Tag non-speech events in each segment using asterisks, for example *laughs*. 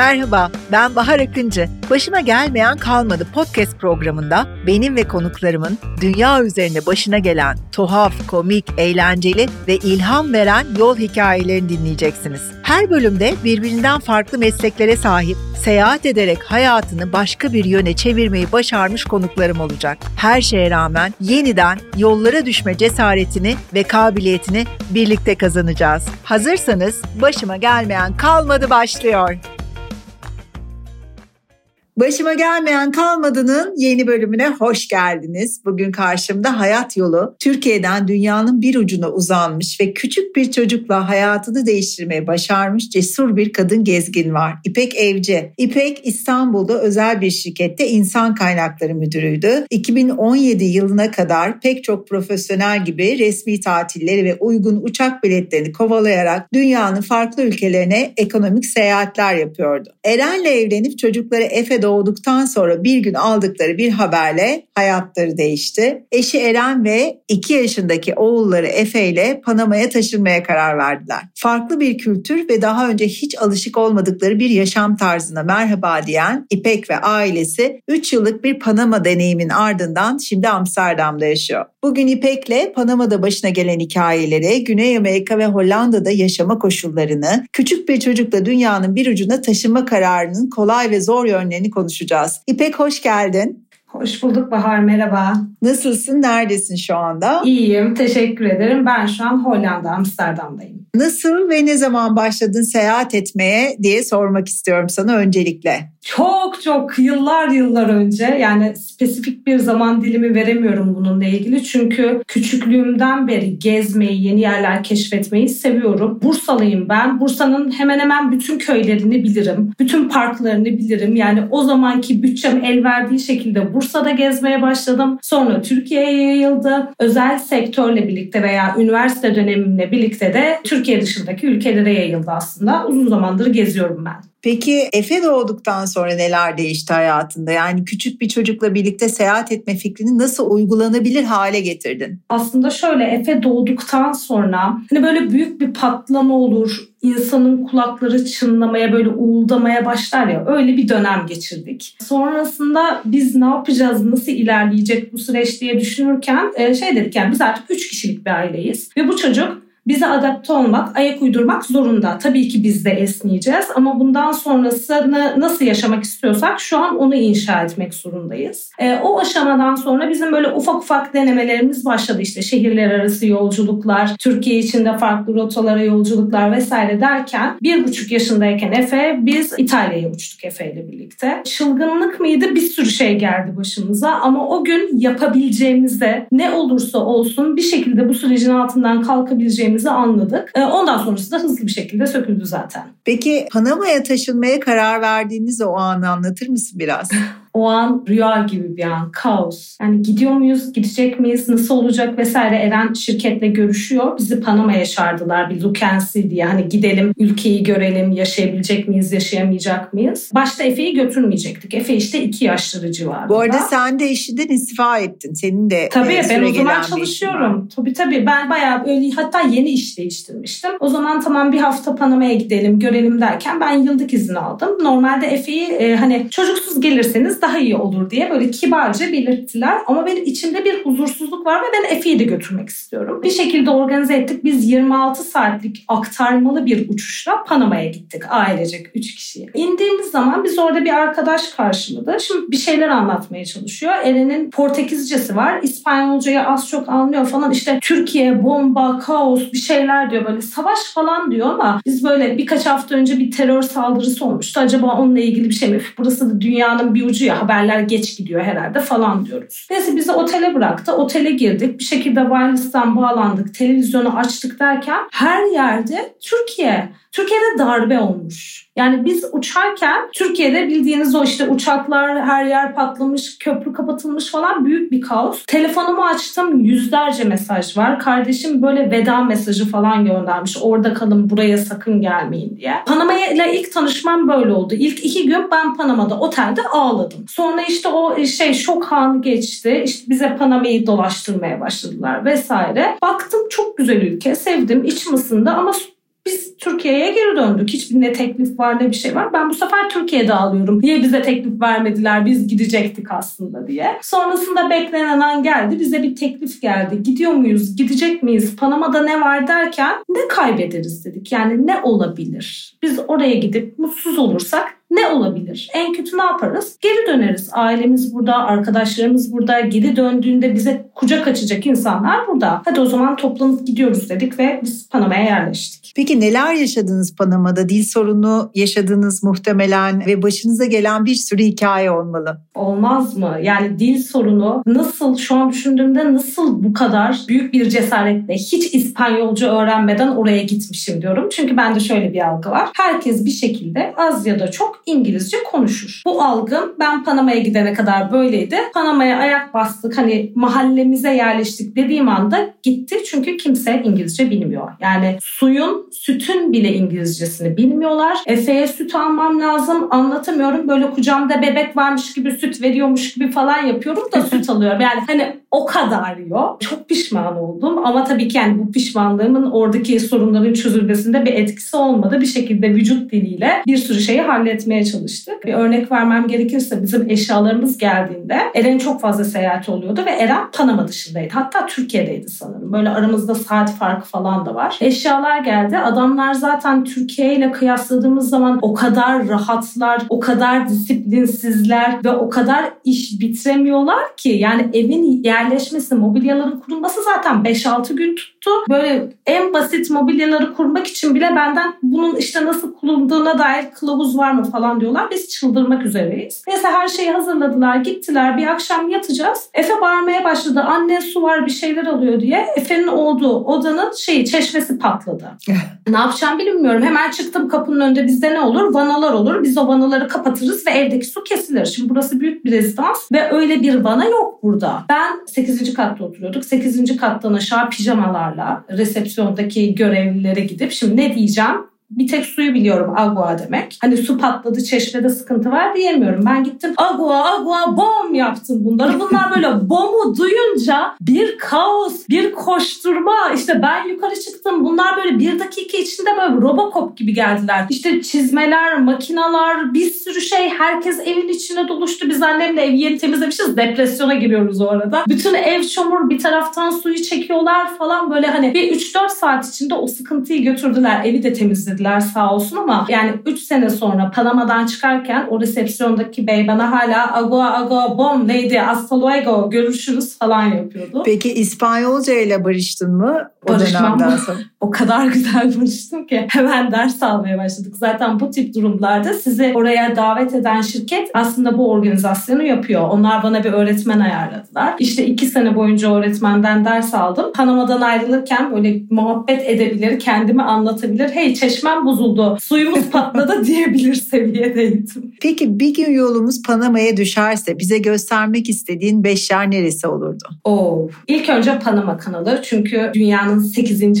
Merhaba, ben Bahar Akıncı. Başıma gelmeyen kalmadı podcast programında benim ve konuklarımın dünya üzerinde başına gelen tuhaf, komik, eğlenceli ve ilham veren yol hikayelerini dinleyeceksiniz. Her bölümde birbirinden farklı mesleklere sahip, seyahat ederek hayatını başka bir yöne çevirmeyi başarmış konuklarım olacak. Her şeye rağmen yeniden yollara düşme cesaretini ve kabiliyetini birlikte kazanacağız. Hazırsanız başıma gelmeyen kalmadı başlıyor. Başıma gelmeyen kalmadının yeni bölümüne hoş geldiniz. Bugün karşımda hayat yolu Türkiye'den dünyanın bir ucuna uzanmış ve küçük bir çocukla hayatını değiştirmeyi başarmış cesur bir kadın gezgin var. İpek Evci. İpek İstanbul'da özel bir şirkette insan kaynakları müdürüydü. 2017 yılına kadar pek çok profesyonel gibi resmi tatilleri ve uygun uçak biletlerini kovalayarak dünyanın farklı ülkelerine ekonomik seyahatler yapıyordu. Eren'le evlenip çocukları Efe'de doğduktan sonra bir gün aldıkları bir haberle hayatları değişti. Eşi Eren ve 2 yaşındaki oğulları Efe ile Panama'ya taşınmaya karar verdiler. Farklı bir kültür ve daha önce hiç alışık olmadıkları bir yaşam tarzına merhaba diyen İpek ve ailesi 3 yıllık bir Panama deneyimin ardından şimdi Amsterdam'da yaşıyor. Bugün İpek'le Panama'da başına gelen hikayeleri, Güney Amerika ve Hollanda'da yaşama koşullarını, küçük bir çocukla dünyanın bir ucuna taşınma kararının kolay ve zor yönlerini konuşacağız. İpek hoş geldin. Hoş bulduk Bahar, merhaba. Nasılsın, neredesin şu anda? İyiyim, teşekkür ederim. Ben şu an Hollanda, Amsterdam'dayım. Nasıl ve ne zaman başladın seyahat etmeye diye sormak istiyorum sana öncelikle. Çok çok yıllar yıllar önce yani spesifik bir zaman dilimi veremiyorum bununla ilgili. Çünkü küçüklüğümden beri gezmeyi, yeni yerler keşfetmeyi seviyorum. Bursalıyım ben. Bursa'nın hemen hemen bütün köylerini bilirim. Bütün parklarını bilirim. Yani o zamanki bütçem el verdiği şekilde Bursa'da gezmeye başladım. Sonra Türkiye'ye yayıldı. Özel sektörle birlikte veya üniversite dönemimle birlikte de Türkiye dışındaki ülkelere yayıldı aslında. Uzun zamandır geziyorum ben. Peki Efe doğduktan sonra neler değişti hayatında? Yani küçük bir çocukla birlikte seyahat etme fikrini nasıl uygulanabilir hale getirdin? Aslında şöyle Efe doğduktan sonra hani böyle büyük bir patlama olur. insanın kulakları çınlamaya böyle uğuldamaya başlar ya öyle bir dönem geçirdik. Sonrasında biz ne yapacağız, nasıl ilerleyecek bu süreç diye düşünürken şey dedik yani biz artık 3 kişilik bir aileyiz. Ve bu çocuk bize adapte olmak, ayak uydurmak zorunda. Tabii ki biz de esneyeceğiz ama bundan sonrasını nasıl yaşamak istiyorsak şu an onu inşa etmek zorundayız. E, o aşamadan sonra bizim böyle ufak ufak denemelerimiz başladı. İşte şehirler arası yolculuklar, Türkiye içinde farklı rotalara yolculuklar vesaire derken bir buçuk yaşındayken Efe biz İtalya'ya uçtuk Efe ile birlikte. Çılgınlık mıydı? Bir sürü şey geldi başımıza ama o gün yapabileceğimizde ne olursa olsun bir şekilde bu sürecin altından kalkabileceğimiz gideceğimizi anladık. Ee, ondan sonrası da hızlı bir şekilde söküldü zaten. Peki Panama'ya taşınmaya karar verdiğiniz o anı anlatır mısın biraz? *laughs* o an rüya gibi bir an, kaos. Yani gidiyor muyuz, gidecek miyiz, nasıl olacak vesaire. Eren şirketle görüşüyor. Bizi Panama'ya çağırdılar bir see diye. Hani gidelim, ülkeyi görelim, yaşayabilecek miyiz, yaşayamayacak mıyız? Başta Efe'yi götürmeyecektik. Efe işte iki yaşları civarında. Bu arada sen de işinden istifa ettin. Senin de Tabii e, ben o zaman çalışıyorum. Tabii tabii ben bayağı öyle hatta yeni iş değiştirmiştim. O zaman tamam bir hafta Panama'ya gidelim, görelim derken ben yıllık izin aldım. Normalde Efe'yi e, hani çocuksuz gelirseniz daha iyi olur diye böyle kibarca belirttiler. Ama benim içimde bir huzursuzluk var ve ben Efe'yi de götürmek istiyorum. Bir şekilde organize ettik. Biz 26 saatlik aktarmalı bir uçuşla Panama'ya gittik ailecek 3 kişiye. İndiğimiz zaman biz orada bir arkadaş karşıladı. Şimdi bir şeyler anlatmaya çalışıyor. Eren'in Portekizcesi var. İspanyolcayı az çok anlıyor falan. İşte Türkiye, bomba, kaos bir şeyler diyor. Böyle savaş falan diyor ama biz böyle birkaç hafta önce bir terör saldırısı olmuştu. Acaba onunla ilgili bir şey mi? Burası da dünyanın bir ucu ya haberler geç gidiyor herhalde falan diyoruz. Neyse bizi otele bıraktı. Otele girdik. Bir şekilde wireless'tan bağlandık. Televizyonu açtık derken her yerde Türkiye. Türkiye'de darbe olmuş. Yani biz uçarken Türkiye'de bildiğiniz o işte uçaklar her yer patlamış, köprü kapatılmış falan büyük bir kaos. Telefonumu açtım yüzlerce mesaj var. Kardeşim böyle veda mesajı falan göndermiş. Orada kalın buraya sakın gelmeyin diye. Panama ile ilk tanışmam böyle oldu. İlk iki gün ben Panama'da otelde ağladım. Sonra işte o şey şok anı geçti. İşte bize Panama'yı dolaştırmaya başladılar vesaire. Baktım çok güzel ülke. Sevdim. içim ısındı ama Biz Türkiye'ye geri döndük. Hiçbir ne teklif var ne bir şey var. Ben bu sefer Türkiye'de alıyorum. Niye bize teklif vermediler? Biz gidecektik aslında diye. Sonrasında beklenen an geldi. Bize bir teklif geldi. Gidiyor muyuz? Gidecek miyiz? Panama'da ne var derken ne kaybederiz dedik. Yani ne olabilir? Biz oraya gidip mutsuz olursak ne olabilir? En kötü ne yaparız? Geri döneriz. Ailemiz burada, arkadaşlarımız burada. Geri döndüğünde bize kucak açacak insanlar burada. Hadi o zaman toplanıp gidiyoruz dedik ve biz Panama'ya yerleştik. Peki neler yaşadınız Panama'da? Dil sorunu yaşadınız muhtemelen ve başınıza gelen bir sürü hikaye olmalı. Olmaz mı? Yani dil sorunu nasıl şu an düşündüğümde nasıl bu kadar büyük bir cesaretle hiç İspanyolca öğrenmeden oraya gitmişim diyorum. Çünkü bende şöyle bir algı var. Herkes bir şekilde az ya da çok İngilizce konuşur. Bu algım ben Panama'ya gidene kadar böyleydi. Panama'ya ayak bastık hani mahallemize yerleştik dediğim anda gitti. Çünkü kimse İngilizce bilmiyor. Yani suyun, sütün bile İngilizcesini bilmiyorlar. Efe'ye süt almam lazım anlatamıyorum. Böyle kucağımda bebek varmış gibi süt veriyormuş gibi falan yapıyorum da süt *laughs* alıyorum. Yani hani o kadar yok. Çok pişman oldum ama tabii ki yani bu pişmanlığımın oradaki sorunların çözülmesinde bir etkisi olmadı. Bir şekilde vücut diliyle bir sürü şeyi halletmeye çalıştık. Bir örnek vermem gerekirse bizim eşyalarımız geldiğinde Eren'in çok fazla seyahati oluyordu ve Eren Panama dışındaydı. Hatta Türkiye'deydi sanırım. Böyle aramızda saat farkı falan da var. Eşyalar geldi. Adamlar zaten Türkiye ile kıyasladığımız zaman o kadar rahatlar, o kadar disiplinsizler ve o kadar iş bitiremiyorlar ki yani evin yerleşmesi, mobilyaların kurulması zaten 5-6 gün tuttu. Böyle en basit mobilyaları kurmak için bile benden bunun işte nasıl kullanıldığına dair kılavuz var mı falan diyorlar. Biz çıldırmak üzereyiz. Neyse her şeyi hazırladılar, gittiler. Bir akşam yatacağız. Efe bağırmaya başladı. Anne su var bir şeyler alıyor diye. Efe'nin olduğu odanın şeyi çeşmesi patladı. *laughs* ne yapacağım bilmiyorum. Hemen çıktım kapının önünde bizde ne olur? Vanalar olur. Biz o vanaları kapatırız ve evdeki su kesilir. Şimdi burası büyük bir rezidans ve öyle bir vana yok burada. Ben 8. katta oturuyorduk. 8. kattan aşağı pijamalarla resepsiyondaki görevlilere gidip şimdi ne diyeceğim? Bir tek suyu biliyorum agua demek. Hani su patladı çeşmede sıkıntı var diyemiyorum. Ben gittim agua agua bom yaptım bunları. Bunlar böyle *laughs* bomu duyunca bir kaos, bir koşturma. İşte ben yukarı çıktım. Bunlar böyle bir dakika içinde böyle Robocop gibi geldiler. İşte çizmeler, makinalar, bir sürü şey. Herkes evin içine doluştu. Biz annemle evi yeni temizlemişiz. Depresyona giriyoruz o arada. Bütün ev çamur bir taraftan suyu çekiyorlar falan böyle hani bir 3-4 saat içinde o sıkıntıyı götürdüler. Evi de temizlediler getirdiler sağ olsun ama yani 3 sene sonra Panama'dan çıkarken o resepsiyondaki bey bana hala agua agua bom lady hasta luego görüşürüz falan yapıyordu. Peki İspanyolca ile barıştın mı o Barışmam dönemden sonra? O kadar *laughs* güzel barıştım ki hemen ders almaya başladık. Zaten bu tip durumlarda sizi oraya davet eden şirket aslında bu organizasyonu yapıyor. Onlar bana bir öğretmen ayarladılar. İşte iki sene boyunca öğretmenden ders aldım. Panama'dan ayrılırken böyle muhabbet edebilir, kendimi anlatabilir. Hey çeşme çeşmem bozuldu, suyumuz *laughs* patladı diyebilir seviyedeydim. Peki bir gün yolumuz Panama'ya düşerse bize göstermek istediğin beş yer neresi olurdu? Oo, ilk önce Panama kanalı çünkü dünyanın 8.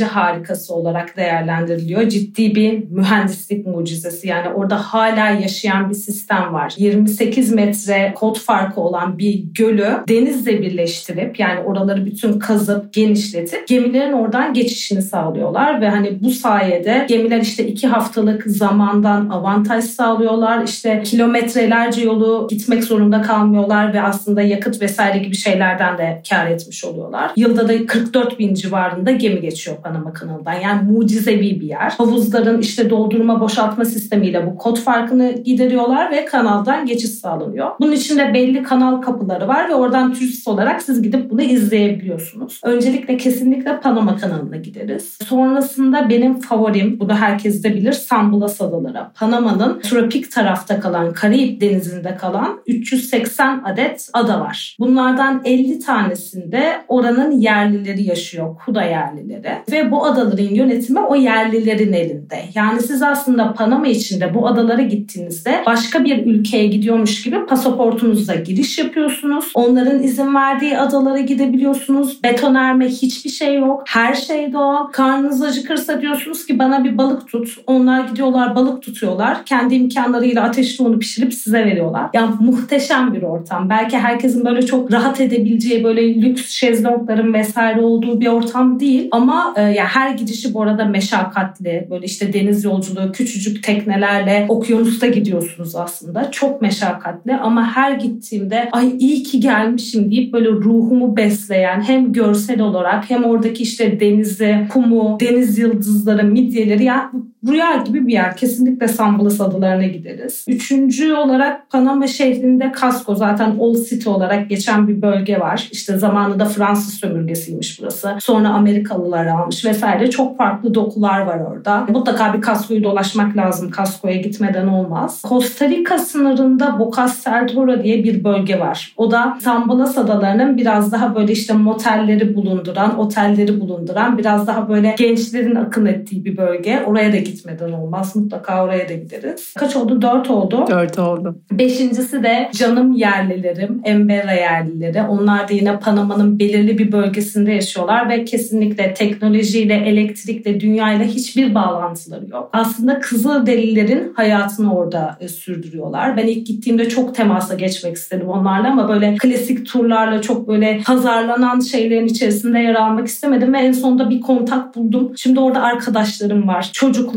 harikası olarak değerlendiriliyor. Ciddi bir mühendislik mucizesi yani orada hala yaşayan bir sistem var. 28 metre kod farkı olan bir gölü denizle birleştirip yani oraları bütün kazıp genişletip gemilerin oradan geçişini sağlıyorlar ve hani bu sayede gemiler işte iki haftalık zamandan avantaj sağlıyorlar. İşte kilometrelerce yolu gitmek zorunda kalmıyorlar ve aslında yakıt vesaire gibi şeylerden de kar etmiş oluyorlar. Yılda da 44 bin civarında gemi geçiyor Panama kanalından. Yani mucizevi bir yer. Havuzların işte doldurma boşaltma sistemiyle bu kod farkını gideriyorlar ve kanaldan geçiş sağlanıyor. Bunun içinde belli kanal kapıları var ve oradan turist olarak siz gidip bunu izleyebiliyorsunuz. Öncelikle kesinlikle Panama kanalına gideriz. Sonrasında benim favorim, bunu herkes de bilir San Blas Adaları. Panama'nın tropik tarafta kalan, Karayip Denizi'nde kalan 380 adet ada var. Bunlardan 50 tanesinde oranın yerlileri yaşıyor, Kuda yerlileri. Ve bu adaların yönetimi o yerlilerin elinde. Yani siz aslında Panama içinde bu adalara gittiğinizde başka bir ülkeye gidiyormuş gibi pasaportunuzla giriş yapıyorsunuz. Onların izin verdiği adalara gidebiliyorsunuz. Betonerme hiçbir şey yok. Her şey doğal. Karnınız acıkırsa diyorsunuz ki bana bir balık tut. Onlar gidiyorlar balık tutuyorlar. Kendi imkanlarıyla ateşli onu pişirip size veriyorlar. Yani muhteşem bir ortam. Belki herkesin böyle çok rahat edebileceği böyle lüks şezlongların vesaire olduğu bir ortam değil ama e, yani her gidişi bu arada meşakkatli. Böyle işte deniz yolculuğu, küçücük teknelerle okyanusta gidiyorsunuz aslında. Çok meşakkatli ama her gittiğimde ay iyi ki gelmişim deyip böyle ruhumu besleyen hem görsel olarak hem oradaki işte denizi, kumu, deniz yıldızları, midyeleri ya rüya gibi bir yer. Kesinlikle Sambalas adalarına gideriz. Üçüncü olarak Panama şehrinde Casco zaten Old City olarak geçen bir bölge var. İşte zamanında Fransız sömürgesiymiş burası. Sonra Amerikalılar almış vesaire. Çok farklı dokular var orada. Mutlaka bir Casco'yu dolaşmak lazım. Casco'ya gitmeden olmaz. Costa Rica sınırında Bocas del Toro diye bir bölge var. O da Sambalas adalarının biraz daha böyle işte motelleri bulunduran, otelleri bulunduran, biraz daha böyle gençlerin akın ettiği bir bölge. Oraya da gitmeden olmaz. Mutlaka oraya da gideriz. Kaç oldu? Dört oldu. Dört oldu. Beşincisi de canım yerlilerim, Embera yerlileri. Onlar da yine Panama'nın belirli bir bölgesinde yaşıyorlar ve kesinlikle teknolojiyle, elektrikle, dünyayla hiçbir bağlantıları yok. Aslında Kızılderililerin hayatını orada e, sürdürüyorlar. Ben ilk gittiğimde çok temasa geçmek istedim onlarla ama böyle klasik turlarla çok böyle pazarlanan şeylerin içerisinde yer almak istemedim ve en sonunda bir kontak buldum. Şimdi orada arkadaşlarım var,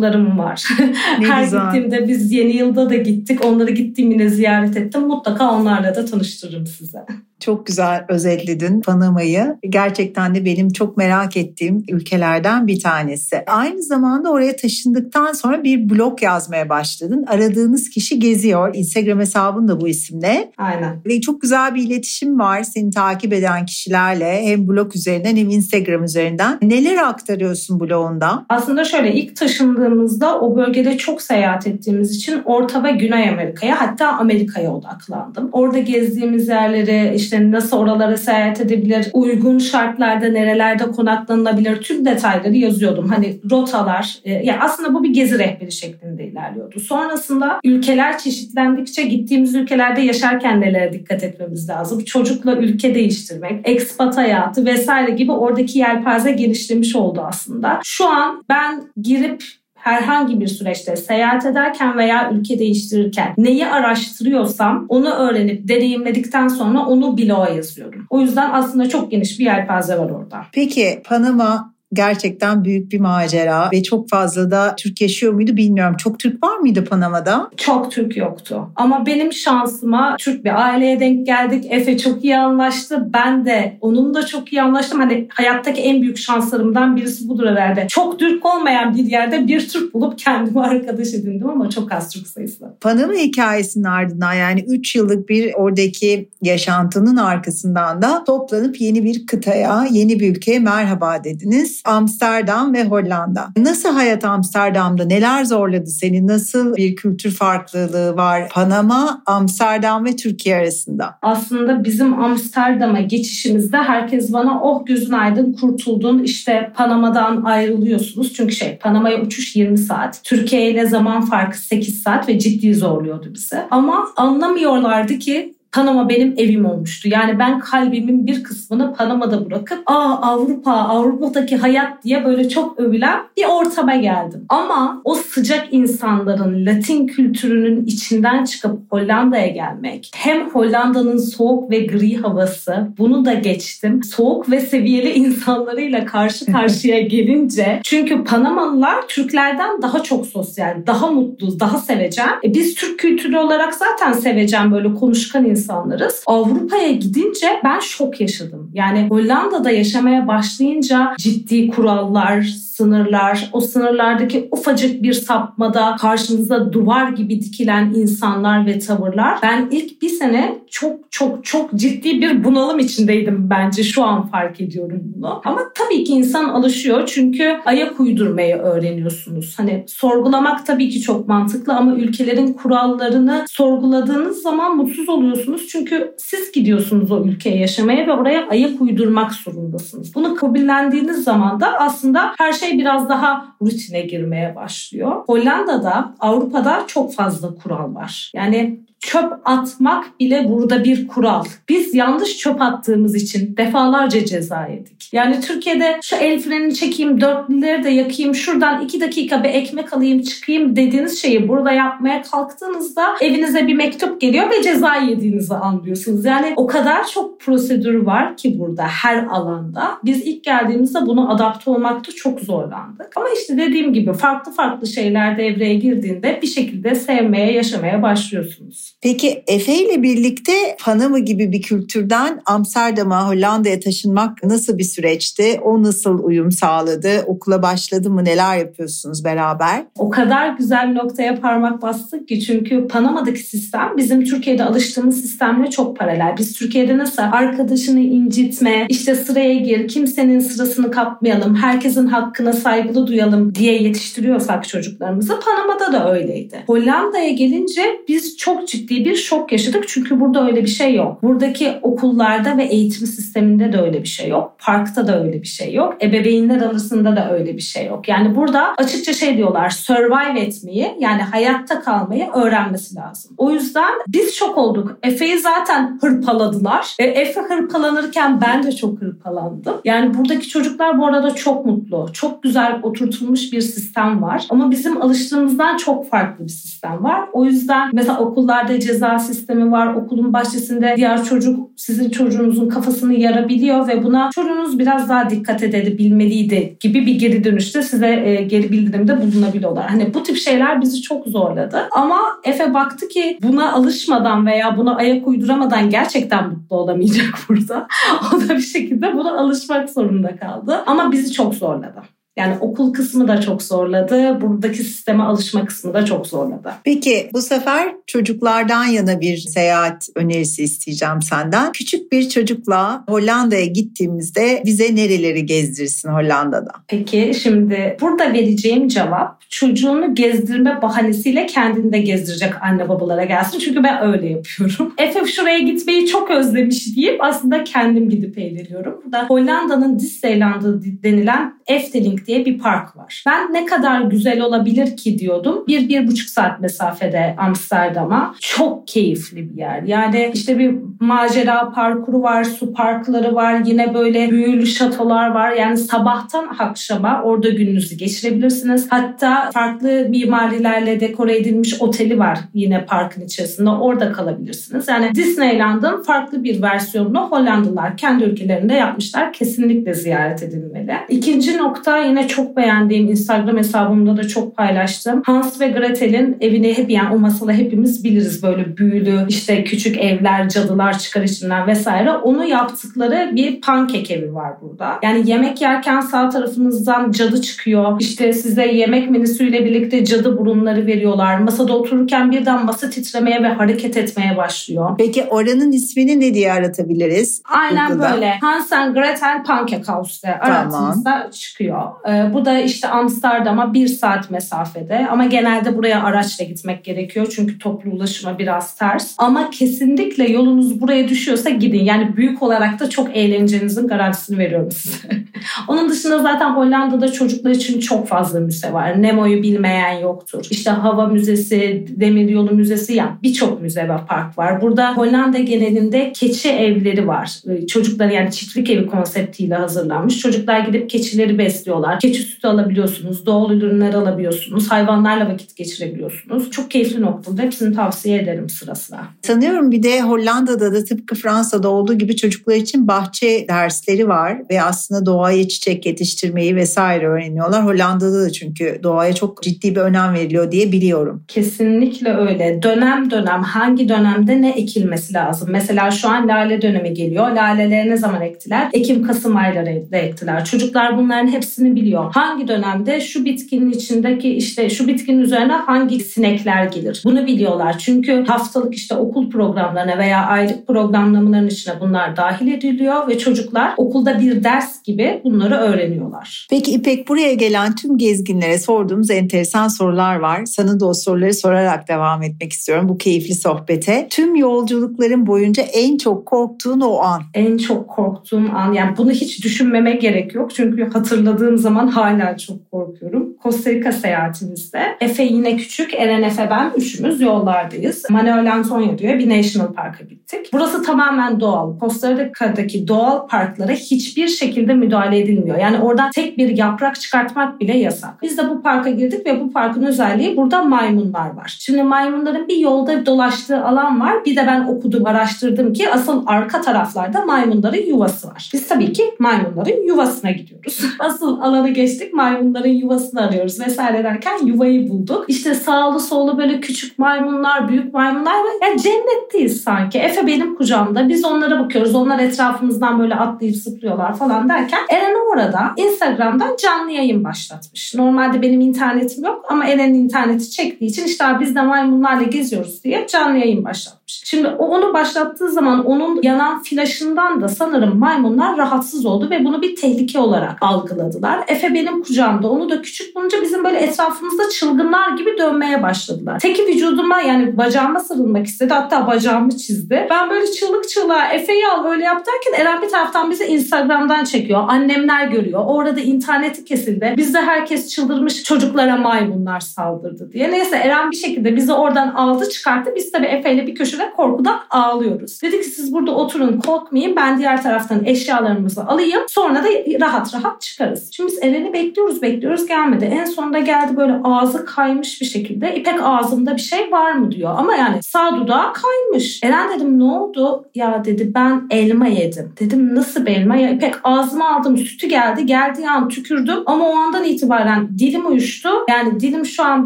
çocuklarım var. *laughs* Her güzel. gittiğimde biz yeni yılda da gittik. Onları gittiğim yine ziyaret ettim. Mutlaka onlarla da tanıştırırım size. Çok güzel özetledin Panama'yı. Gerçekten de benim çok merak ettiğim ülkelerden bir tanesi. Aynı zamanda oraya taşındıktan sonra bir blog yazmaya başladın. Aradığınız kişi geziyor. Instagram hesabın da bu isimle. Aynen. Ve çok güzel bir iletişim var seni takip eden kişilerle. Hem blog üzerinden hem Instagram üzerinden. Neler aktarıyorsun blogunda? Aslında şöyle ilk taşındığımızda o bölgede çok seyahat ettiğimiz için Orta ve Güney Amerika'ya hatta Amerika'ya odaklandım. Orada gezdiğimiz yerleri işte işte nasıl oralara seyahat edebilir, uygun şartlarda nerelerde konaklanılabilir tüm detayları yazıyordum. Hani rotalar, e, ya aslında bu bir gezi rehberi şeklinde ilerliyordu. Sonrasında ülkeler çeşitlendikçe gittiğimiz ülkelerde yaşarken nelere dikkat etmemiz lazım. Çocukla ülke değiştirmek, ekspat hayatı vesaire gibi oradaki yelpaze genişlemiş oldu aslında. Şu an ben girip herhangi bir süreçte seyahat ederken veya ülke değiştirirken neyi araştırıyorsam onu öğrenip deneyimledikten sonra onu bloğa yazıyorum. O yüzden aslında çok geniş bir yelpaze var orada. Peki Panama gerçekten büyük bir macera ve çok fazla da Türk yaşıyor muydu bilmiyorum. Çok Türk var mıydı Panama'da? Çok Türk yoktu. Ama benim şansıma Türk bir aileye denk geldik. Efe çok iyi anlaştı. Ben de onunla çok iyi anlaştım. Hani hayattaki en büyük şanslarımdan birisi budur herhalde. Çok Türk olmayan bir yerde bir Türk bulup kendimi arkadaş edindim ama çok az Türk sayısı. Panama hikayesinin ardından yani 3 yıllık bir oradaki yaşantının arkasından da toplanıp yeni bir kıtaya, yeni bir ülkeye merhaba dediniz. Amsterdam ve Hollanda. Nasıl hayat Amsterdam'da? Neler zorladı seni? Nasıl bir kültür farklılığı var Panama, Amsterdam ve Türkiye arasında? Aslında bizim Amsterdam'a geçişimizde herkes bana oh gözün aydın kurtuldun işte Panama'dan ayrılıyorsunuz. Çünkü şey Panama'ya uçuş 20 saat. Türkiye ile zaman farkı 8 saat ve ciddi zorluyordu bizi. Ama anlamıyorlardı ki Panama benim evim olmuştu. Yani ben kalbimin bir kısmını Panama'da bırakıp aa Avrupa, Avrupa'daki hayat diye böyle çok övülen bir ortama geldim. Ama o sıcak insanların Latin kültürünün içinden çıkıp Hollanda'ya gelmek hem Hollanda'nın soğuk ve gri havası bunu da geçtim. Soğuk ve seviyeli *laughs* insanlarıyla karşı karşıya *laughs* gelince çünkü Panamalılar Türklerden daha çok sosyal, daha mutlu, daha sevecen. E biz Türk kültürü olarak zaten sevecen böyle konuşkan insan insanlarız. Avrupa'ya gidince ben şok yaşadım. Yani Hollanda'da yaşamaya başlayınca ciddi kurallar, sınırlar, o sınırlardaki ufacık bir sapmada karşınıza duvar gibi dikilen insanlar ve tavırlar. Ben ilk bir sene çok çok çok ciddi bir bunalım içindeydim bence. Şu an fark ediyorum bunu. Ama tabii ki insan alışıyor çünkü ayak uydurmayı öğreniyorsunuz. Hani sorgulamak tabii ki çok mantıklı ama ülkelerin kurallarını sorguladığınız zaman mutsuz oluyorsunuz. Çünkü siz gidiyorsunuz o ülkeye yaşamaya ve oraya ayak uydurmak zorundasınız. Bunu kabullendiğiniz zaman da aslında her şey şey biraz daha rutine girmeye başlıyor. Hollanda'da, Avrupa'da çok fazla kural var. Yani çöp atmak bile burada bir kural. Biz yanlış çöp attığımız için defalarca ceza yedik. Yani Türkiye'de şu el frenini çekeyim, dörtlüleri de yakayım, şuradan iki dakika bir ekmek alayım çıkayım dediğiniz şeyi burada yapmaya kalktığınızda evinize bir mektup geliyor ve ceza yediğinizi anlıyorsunuz. Yani o kadar çok prosedür var ki burada her alanda. Biz ilk geldiğimizde bunu adapte olmakta çok zorlandık. Ama işte dediğim gibi farklı farklı şeyler devreye girdiğinde bir şekilde sevmeye, yaşamaya başlıyorsunuz. Peki Efe ile birlikte Panama gibi bir kültürden Amsterdam'a, Hollanda'ya taşınmak nasıl bir süreçti? O nasıl uyum sağladı? Okula başladı mı? Neler yapıyorsunuz beraber? O kadar güzel bir noktaya parmak bastık ki çünkü Panama'daki sistem bizim Türkiye'de alıştığımız sistemle çok paralel. Biz Türkiye'de nasıl arkadaşını incitme, işte sıraya gir, kimsenin sırasını kapmayalım, herkesin hakkına saygılı duyalım diye yetiştiriyorsak çocuklarımızı Panama'da da öyleydi. Hollanda'ya gelince biz çok ciddi bir şok yaşadık çünkü burada öyle bir şey yok. Buradaki okullarda ve eğitim sisteminde de öyle bir şey yok. Parkta da öyle bir şey yok. Ebeveynler arasında da öyle bir şey yok. Yani burada açıkça şey diyorlar survive etmeyi yani hayatta kalmayı öğrenmesi lazım. O yüzden biz şok olduk. Efe'yi zaten hırpaladılar. E, Efe hırpalanırken ben de çok hırpalandım. Yani buradaki çocuklar bu arada çok mutlu. Çok güzel oturtulmuş bir sistem var. Ama bizim alıştığımızdan çok farklı bir sistem var. O yüzden mesela okullarda ceza sistemi var. Okulun bahçesinde diğer çocuk sizin çocuğunuzun kafasını yarabiliyor ve buna çocuğunuz biraz daha dikkat edebilmeliydi gibi bir geri dönüşte size e, geri bildirimde bulunabiliyorlar. Hani bu tip şeyler bizi çok zorladı. Ama Efe baktı ki buna alışmadan veya buna ayak uyduramadan gerçekten mutlu olamayacak *laughs* burada. o da bir şekilde buna alışmak zorunda kaldı. Ama bizi çok zorladı. Yani okul kısmı da çok zorladı. Buradaki sisteme alışma kısmı da çok zorladı. Peki bu sefer çocuklardan yana bir seyahat önerisi isteyeceğim senden. Küçük bir çocukla Hollanda'ya gittiğimizde bize nereleri gezdirsin Hollanda'da? Peki şimdi burada vereceğim cevap çocuğunu gezdirme bahanesiyle kendini de gezdirecek anne babalara gelsin. Çünkü ben öyle yapıyorum. *laughs* Efe şuraya gitmeyi çok özlemiş deyip aslında kendim gidip eğleniyorum. Burada Hollanda'nın Disneyland'ı denilen Efteling diye bir park var. Ben ne kadar güzel olabilir ki diyordum. Bir, bir buçuk saat mesafede Amsterdam'a. Çok keyifli bir yer. Yani işte bir macera parkuru var, su parkları var. Yine böyle büyülü şatolar var. Yani sabahtan akşama orada gününüzü geçirebilirsiniz. Hatta farklı mimarilerle dekore edilmiş oteli var yine parkın içerisinde. Orada kalabilirsiniz. Yani Disneyland'ın farklı bir versiyonunu Hollandalılar kendi ülkelerinde yapmışlar. Kesinlikle ziyaret edilmeli. İkinci nokta yine çok beğendiğim Instagram hesabımda da çok paylaştım. Hans ve Gretel'in evini hep yani o masalı hepimiz biliriz böyle büyülü işte küçük evler, cadılar çıkar içinden vesaire. Onu yaptıkları bir pankek evi var burada. Yani yemek yerken sağ tarafınızdan cadı çıkıyor. İşte size yemek menüsüyle birlikte cadı burunları veriyorlar. Masada otururken birden masa titremeye ve hareket etmeye başlıyor. Peki oranın ismini ne diye aratabiliriz? Aynen Google'da? böyle. Hans and Gretel Pancake House diye aratınızda tamam. çıkıyor. Ee, bu da işte Amsterdam'a bir saat mesafede ama genelde buraya araçla gitmek gerekiyor çünkü toplu ulaşıma biraz ters. Ama kesinlikle yolunuz buraya düşüyorsa gidin. Yani büyük olarak da çok eğlencenizin garantisini veriyorum size. *laughs* Onun dışında zaten Hollanda'da çocuklar için çok fazla müze var. Nemo'yu bilmeyen yoktur. İşte Hava Müzesi, Demiryolu Müzesi ya birçok müze ve park var. Burada Hollanda genelinde keçi evleri var. Ee, çocuklar yani çiftlik evi konseptiyle hazırlanmış. Çocuklar gidip keçileri besliyorlar. Keçi sütü alabiliyorsunuz, doğal ürünler alabiliyorsunuz, hayvanlarla vakit geçirebiliyorsunuz. Çok keyifli noktada. Hepsini tavsiye ederim sıra sıra. Sanıyorum bir de Hollanda'da da tıpkı Fransa'da olduğu gibi çocuklar için bahçe dersleri var ve aslında doğaya çiçek yetiştirmeyi vesaire öğreniyorlar. Hollanda'da da çünkü doğaya çok ciddi bir önem veriliyor diye biliyorum. Kesinlikle öyle. Dönem dönem hangi dönemde ne ekilmesi lazım? Mesela şu an lale dönemi geliyor. Laleleri ne zaman ektiler? Ekim-Kasım aylarında ektiler. Çocuklar bunların hepsini biliyor hangi dönemde şu bitkinin içindeki işte şu bitkinin üzerine hangi sinekler gelir. Bunu biliyorlar. Çünkü haftalık işte okul programlarına veya aylık programlamaların içine bunlar dahil ediliyor ve çocuklar okulda bir ders gibi bunları öğreniyorlar. Peki İpek buraya gelen tüm gezginlere sorduğumuz enteresan sorular var. Sana da o soruları sorarak devam etmek istiyorum bu keyifli sohbete. Tüm yolculukların boyunca en çok korktuğun o an. En çok korktuğum an yani bunu hiç düşünmeme gerek yok. Çünkü hatırladığım zaman hala çok korkuyorum. Costa Rica seyahatimizde Efe yine küçük, Eren Efe ben üçümüz yollardayız. Manuel Antonio diyor bir National Park'a gittik. Burası tamamen doğal. Costa Rica'daki doğal parklara hiçbir şekilde müdahale edilmiyor. Yani oradan tek bir yaprak çıkartmak bile yasak. Biz de bu parka girdik ve bu parkın özelliği burada maymunlar var. Şimdi maymunların bir yolda dolaştığı alan var. Bir de ben okudum, araştırdım ki asıl arka taraflarda maymunların yuvası var. Biz tabii ki maymunların yuvasına gidiyoruz. *laughs* Asıl alanı geçtik maymunların yuvasını arıyoruz vesaire derken yuvayı bulduk. İşte sağlı sollu böyle küçük maymunlar, büyük maymunlar var. Yani cennetteyiz sanki. Efe benim kucağımda. Biz onlara bakıyoruz. Onlar etrafımızdan böyle atlayıp zıplıyorlar falan derken Eren orada Instagram'dan canlı yayın başlatmış. Normalde benim internetim yok ama Eren'in interneti çektiği için işte biz de maymunlarla geziyoruz diye canlı yayın başlatmış. Şimdi onu başlattığı zaman onun yanan flaşından da sanırım maymunlar rahatsız oldu ve bunu bir tehlike olarak algıladılar. Efe benim kucağımda onu da küçük bulunca bizim böyle etrafımızda çılgınlar gibi dönmeye başladılar. Teki vücuduma yani bacağıma sarılmak istedi hatta bacağımı çizdi. Ben böyle çığlık çığlığa Efe'yi al öyle yap derken Eren bir taraftan bizi Instagram'dan çekiyor. Annemler görüyor. Orada interneti kesildi. Bizde herkes çıldırmış çocuklara maymunlar saldırdı diye. Neyse Eren bir şekilde bizi oradan aldı çıkarttı. Biz tabii Efe ile bir köşede korkudan ağlıyoruz. Dedi ki siz burada oturun korkmayın ben diğer taraftan eşyalarımızı alayım. Sonra da rahat rahat çıkarız. Şimdi biz Eren'i bekliyoruz bekliyoruz gelmedi. En sonunda geldi böyle ağzı kaymış bir şekilde. İpek ağzımda bir şey var mı diyor. Ama yani sağ dudağı kaymış. Eren dedim ne oldu? Ya dedi ben elma yedim. Dedim nasıl bir elma? Ya İpek ağzıma aldım sütü geldi. Geldiği an tükürdüm. Ama o andan itibaren dilim uyuştu. Yani dilim şu an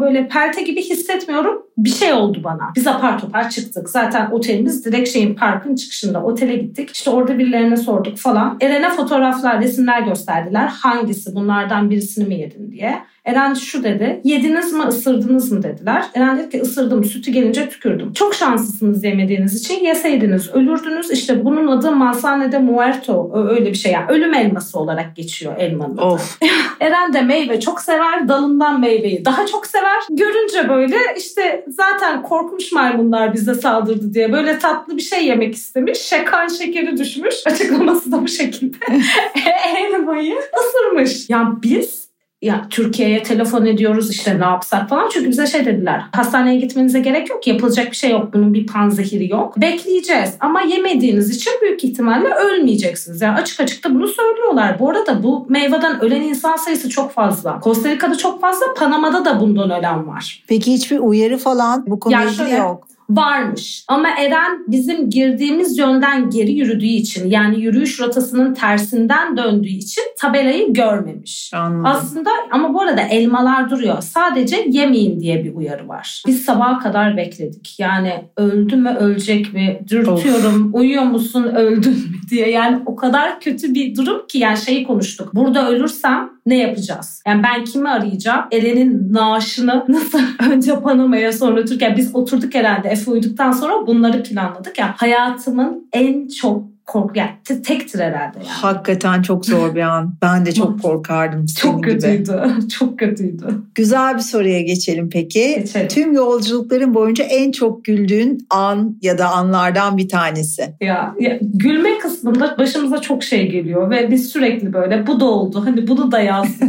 böyle pelte gibi hissetmiyorum. Bir şey oldu bana. Biz apar topar çıktık. Zaten otelimiz direkt şeyin parkın çıkışında. Otele gittik. İşte orada birilerine sorduk falan. Eren'e fotoğraflar, resimler gösterdiler. Hangisi bunlardan birisini mi yedin diye. Eren şu dedi. Yediniz mi ısırdınız mı dediler. Eren dedi ki ısırdım sütü gelince tükürdüm. Çok şanslısınız yemediğiniz için. Yeseydiniz ölürdünüz. İşte bunun adı manzana de muerto öyle bir şey. Yani ölüm elması olarak geçiyor elmanın adı. Of. *laughs* Eren de meyve çok sever. Dalından meyveyi daha çok sever. Görünce böyle işte zaten korkmuş maymunlar bize saldırdı diye böyle tatlı bir şey yemek istemiş. Şekan şekeri düşmüş. Açıklaması da bu şekilde. *laughs* Elmayı ısırmış. Ya biz ya Türkiye'ye telefon ediyoruz işte ne yapsak falan. Çünkü bize şey dediler. Hastaneye gitmenize gerek yok. Yapılacak bir şey yok. Bunun bir panzehiri yok. Bekleyeceğiz. Ama yemediğiniz için büyük ihtimalle ölmeyeceksiniz. Yani açık açık da bunu söylüyorlar. Bu arada bu meyveden ölen insan sayısı çok fazla. Costa Rica'da çok fazla. Panama'da da bundan ölen var. Peki hiçbir uyarı falan bu konuyla ilgili yok varmış. Ama Eren bizim girdiğimiz yönden geri yürüdüğü için yani yürüyüş rotasının tersinden döndüğü için tabelayı görmemiş. Anladım. Aslında ama bu arada elmalar duruyor. Sadece yemeyin diye bir uyarı var. Biz sabaha kadar bekledik. Yani öldü mü ölecek mi? Dürtüyorum. Of. Uyuyor musun öldün mü diye. Yani o kadar kötü bir durum ki yani şeyi konuştuk. Burada ölürsem ne yapacağız? Yani ben kimi arayacağım? Eren'in naaşını nasıl *laughs* önce Panama'ya sonra Türkiye. Biz oturduk herhalde Efe uyuduktan sonra bunları planladık ya. Hayatımın en çok korku yani tektir herhalde yani. Hakikaten çok zor bir an. Ben de çok korkardım. çok kötüydü. Gibi. *laughs* Çok kötüydü. Güzel bir soruya geçelim peki. Geçelim. Tüm yolculukların boyunca en çok güldüğün an ya da anlardan bir tanesi. Ya, ya gülme kısmında başımıza çok şey geliyor ve biz sürekli böyle bu da oldu hani bunu da yaz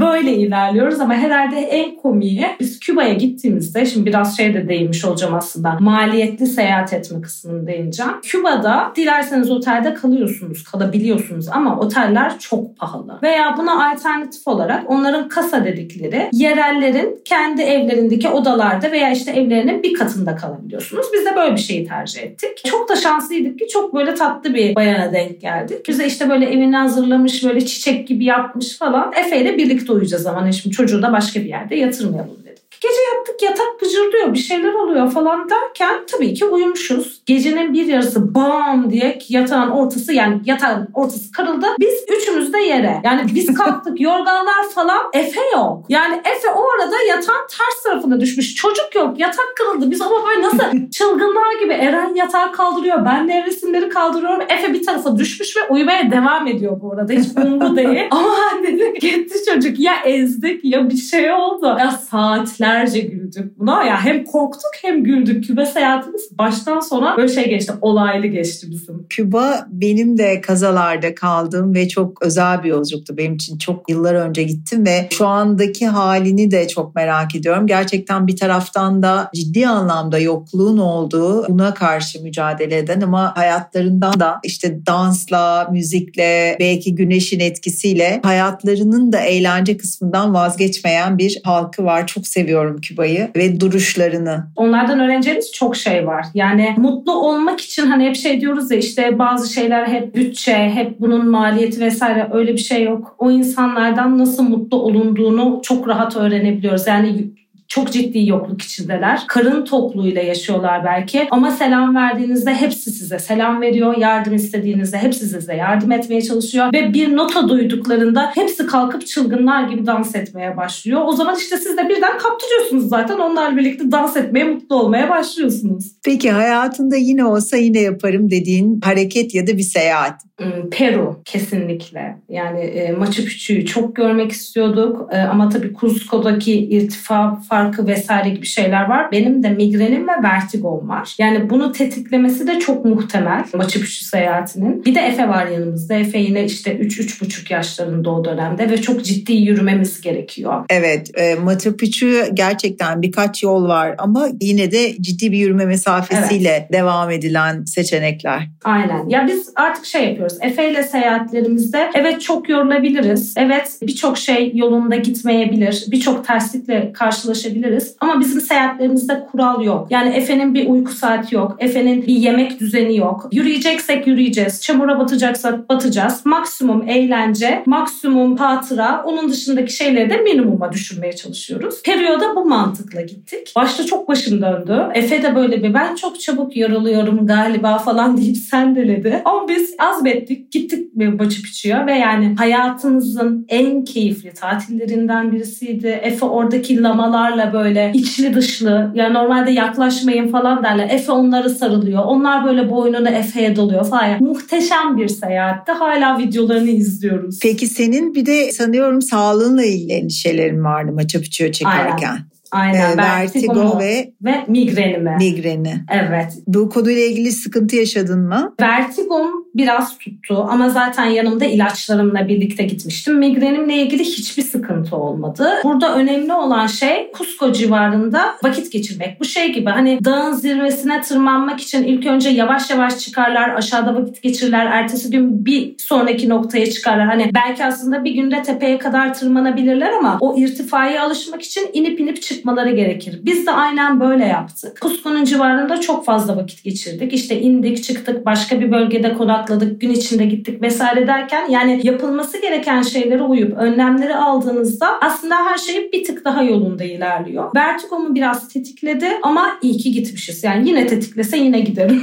böyle ilerliyoruz ama herhalde en komiği biz Küba'ya gittiğimizde şimdi biraz şey de değinmiş olacağım aslında maliyetli seyahat etme kısmını değineceğim. Küba'da dilerseniz otelde kalıyorsunuz, kalabiliyorsunuz ama oteller çok pahalı. Veya buna alternatif olarak onların kasa dedikleri yerellerin kendi evlerindeki odalarda veya işte evlerinin bir katında kalabiliyorsunuz. Biz de böyle bir şeyi tercih ettik. Çok da şanslıydık ki çok böyle tatlı bir bayana denk geldik. Bize işte böyle evini hazırlamış, böyle çiçek gibi yapmış falan. Efe ile birlikte uyuyacağız ama şimdi çocuğu da başka bir yerde yatırmayalım Gece yattık yatak pıcırdıyor bir şeyler oluyor falan derken tabii ki uyumuşuz. Gecenin bir yarısı bam diye yatağın ortası yani yatağın ortası kırıldı. Biz üçümüz de yere. Yani biz kalktık *laughs* yorganlar falan Efe yok. Yani Efe o arada yatağın ters tarafına düşmüş. Çocuk yok yatak kırıldı. Biz ama böyle nasıl *laughs* çılgınlar gibi Eren yatağı kaldırıyor. Ben nevresimleri kaldırıyorum. Efe bir tarafa düşmüş ve uyumaya devam ediyor bu arada. Hiç umru değil. *laughs* ama dedim gitti çocuk ya ezdik ya bir şey oldu. Ya saatler saatlerce güldük buna. Ya hem korktuk hem güldük. Küba seyahatimiz baştan sona böyle şey geçti. Olaylı geçti bizim. Küba benim de kazalarda kaldığım ve çok özel bir yolculuktu. Benim için çok yıllar önce gittim ve şu andaki halini de çok merak ediyorum. Gerçekten bir taraftan da ciddi anlamda yokluğun olduğu buna karşı mücadele eden ama hayatlarından da işte dansla, müzikle, belki güneşin etkisiyle hayatlarının da eğlence kısmından vazgeçmeyen bir halkı var. Çok seviyorum Küba'yı ve duruşlarını. Onlardan öğreneceğimiz çok şey var. Yani mutlu olmak için hani hep şey diyoruz ya işte bazı şeyler hep bütçe, hep bunun maliyeti vesaire öyle bir şey yok. O insanlardan nasıl mutlu olunduğunu çok rahat öğrenebiliyoruz. Yani çok ciddi yokluk içindeler. Karın tokluğuyla yaşıyorlar belki ama selam verdiğinizde hepsi size selam veriyor. Yardım istediğinizde hepsi size yardım etmeye çalışıyor ve bir nota duyduklarında hepsi kalkıp çılgınlar gibi dans etmeye başlıyor. O zaman işte siz de birden kaptırıyorsunuz zaten. Onlarla birlikte dans etmeye, mutlu olmaya başlıyorsunuz. Peki hayatında yine olsa yine yaparım dediğin hareket ya da bir seyahat? Hmm, Peru kesinlikle. Yani e, Machu Picchu'yu çok görmek istiyorduk e, ama tabii Cusco'daki irtifa farkı vesaire gibi şeyler var. Benim de migrenim ve vertigom var. Yani bunu tetiklemesi de çok muhtemel Machu Picchu seyahatinin. Bir de Efe var yanımızda. Efe yine işte 3-3,5 yaşlarında o dönemde ve çok ciddi yürümemiz gerekiyor. Evet e, Machu Picchu gerçekten birkaç yol var ama yine de ciddi bir yürüme mesafesiyle evet. devam edilen seçenekler. Aynen. Ya biz artık şey yapıyoruz. Efe ile seyahatlerimizde evet çok yorulabiliriz. Evet birçok şey yolunda gitmeyebilir. Birçok terslikle karşılaşabiliriz ulaşabiliriz. Ama bizim seyahatlerimizde kural yok. Yani Efe'nin bir uyku saati yok. Efe'nin bir yemek düzeni yok. Yürüyeceksek yürüyeceğiz. Çamura batacaksak batacağız. Maksimum eğlence, maksimum hatıra. Onun dışındaki şeyleri de minimuma düşürmeye çalışıyoruz. Periyoda bu mantıkla gittik. Başta çok başım döndü. Efe de böyle bir ben çok çabuk yoruluyorum galiba falan *laughs* deyip sendeledi. Ama biz azmettik. Gittik Machu Picchu'ya ve yani hayatımızın en keyifli tatillerinden birisiydi. Efe oradaki lamalar onlarla böyle içli dışlı yani normalde yaklaşmayın falan derler. Efe onları sarılıyor. Onlar böyle boynunu Efe'ye doluyor falan. Yani muhteşem bir seyahatte hala videolarını izliyoruz. Peki senin bir de sanıyorum sağlığınla ilgili endişelerin vardı Machu Picchu'yu çekerken. Aynen. Aynen. E, vertigo ve ve migrenimi. Migreni. Evet. Bu konuyla ilgili sıkıntı yaşadın mı? Vertigom biraz tuttu ama zaten yanımda ilaçlarımla birlikte gitmiştim. Migrenimle ilgili hiçbir sıkıntı olmadı. Burada önemli olan şey Cusco civarında vakit geçirmek. Bu şey gibi hani dağın zirvesine tırmanmak için ilk önce yavaş yavaş çıkarlar, aşağıda vakit geçirirler. Ertesi gün bir sonraki noktaya çıkarlar. Hani belki aslında bir günde tepeye kadar tırmanabilirler ama o irtifaya alışmak için inip inip çıkmaları gerekir. Biz de aynen böyle yaptık. Cusco'nun civarında çok fazla vakit geçirdik. İşte indik, çıktık, başka bir bölgede konak konakladık, gün içinde gittik vesaire derken yani yapılması gereken şeylere uyup önlemleri aldığınızda aslında her şey bir tık daha yolunda ilerliyor. Vertigomu biraz tetikledi ama iyi ki gitmişiz. Yani yine tetiklese yine giderim.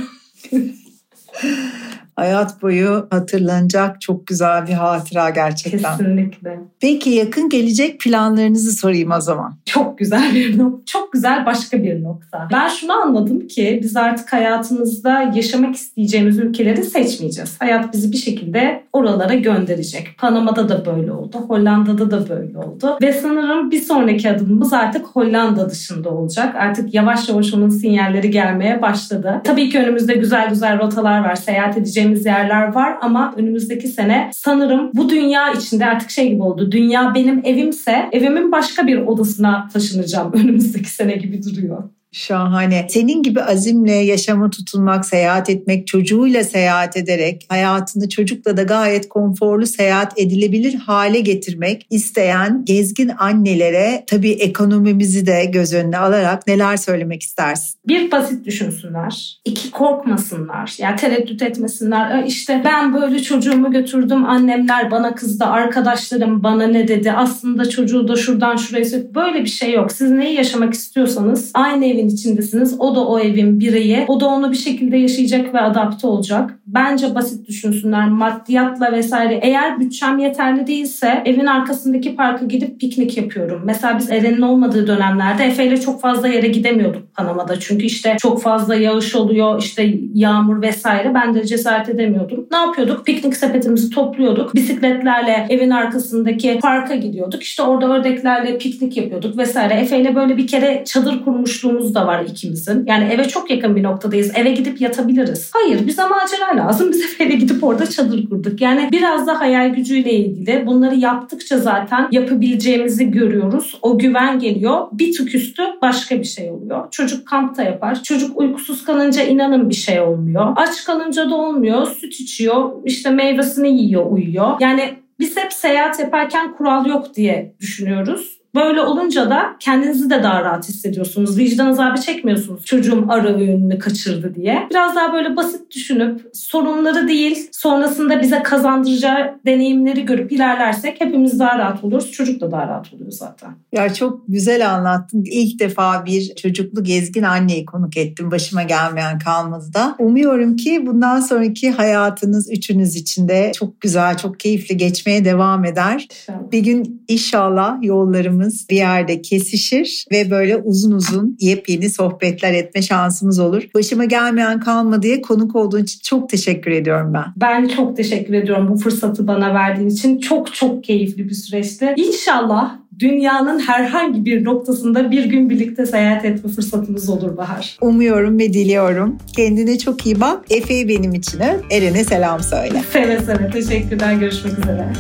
*laughs* hayat boyu hatırlanacak çok güzel bir hatıra gerçekten. Kesinlikle. Peki yakın gelecek planlarınızı sorayım o zaman. Çok güzel bir nokta. Çok güzel başka bir nokta. Ben şunu anladım ki biz artık hayatımızda yaşamak isteyeceğimiz ülkeleri seçmeyeceğiz. Hayat bizi bir şekilde oralara gönderecek. Panama'da da böyle oldu. Hollanda'da da böyle oldu. Ve sanırım bir sonraki adımımız artık Hollanda dışında olacak. Artık yavaş yavaş onun sinyalleri gelmeye başladı. Tabii ki önümüzde güzel güzel rotalar var. Seyahat edeceğimiz gideceğimiz yerler var ama önümüzdeki sene sanırım bu dünya içinde artık şey gibi oldu. Dünya benim evimse evimin başka bir odasına taşınacağım *laughs* önümüzdeki sene gibi duruyor. Şahane. Senin gibi azimle yaşama tutulmak, seyahat etmek, çocuğuyla seyahat ederek hayatını çocukla da gayet konforlu seyahat edilebilir hale getirmek isteyen gezgin annelere tabii ekonomimizi de göz önüne alarak neler söylemek istersin? Bir basit düşünsünler. iki korkmasınlar. Ya yani tereddüt etmesinler. İşte ben böyle çocuğumu götürdüm. Annemler bana kızdı. Arkadaşlarım bana ne dedi? Aslında çocuğu da şuradan şuraya Böyle bir şey yok. Siz neyi yaşamak istiyorsanız aynı evin evin içindesiniz. O da o evin bireyi. O da onu bir şekilde yaşayacak ve adapte olacak. Bence basit düşünsünler maddiyatla vesaire. Eğer bütçem yeterli değilse evin arkasındaki parka gidip piknik yapıyorum. Mesela biz Eren'in olmadığı dönemlerde Efe ile çok fazla yere gidemiyorduk Panama'da. Çünkü işte çok fazla yağış oluyor, işte yağmur vesaire. Ben de cesaret edemiyordum. Ne yapıyorduk? Piknik sepetimizi topluyorduk. Bisikletlerle evin arkasındaki parka gidiyorduk. İşte orada ördeklerle piknik yapıyorduk vesaire. Efe ile böyle bir kere çadır kurmuşluğumuz da var ikimizin. Yani eve çok yakın bir noktadayız. Eve gidip yatabiliriz. Hayır bize macera lazım. *laughs* Biz ile gidip orada çadır kurduk. Yani biraz da hayal gücüyle ilgili. Bunları yaptıkça zaten yapabileceğimizi görüyoruz. O güven geliyor. Bir tık üstü başka bir şey oluyor. Çocuk kampta yapar. Çocuk uykusuz kalınca inanın bir şey olmuyor. Aç kalınca da olmuyor. Süt içiyor. işte meyvesini yiyor, uyuyor. Yani biz hep seyahat yaparken kural yok diye düşünüyoruz. Böyle olunca da kendinizi de daha rahat hissediyorsunuz. Vicdan azabı çekmiyorsunuz. Çocuğum ara öğününü kaçırdı diye. Biraz daha böyle basit düşünüp sorunları değil sonrasında bize kazandıracağı deneyimleri görüp ilerlersek hepimiz daha rahat oluruz. Çocuk da daha rahat oluyor zaten. Ya çok güzel anlattın. İlk defa bir çocuklu gezgin anneyi konuk ettim. Başıma gelmeyen kalmadı da. Umuyorum ki bundan sonraki hayatınız üçünüz için de çok güzel, çok keyifli geçmeye devam eder. İnşallah. Bir gün inşallah yollarımız yollarımız bir yerde kesişir ve böyle uzun uzun yepyeni sohbetler etme şansımız olur. Başıma gelmeyen kalma diye konuk olduğun için çok teşekkür ediyorum ben. Ben çok teşekkür ediyorum bu fırsatı bana verdiğin için. Çok çok keyifli bir süreçti. İnşallah dünyanın herhangi bir noktasında bir gün birlikte seyahat etme fırsatımız olur Bahar. Umuyorum ve diliyorum. Kendine çok iyi bak. Efe'yi benim için Eren'e selam söyle. Seve seve. Teşekkürler. Görüşmek üzere.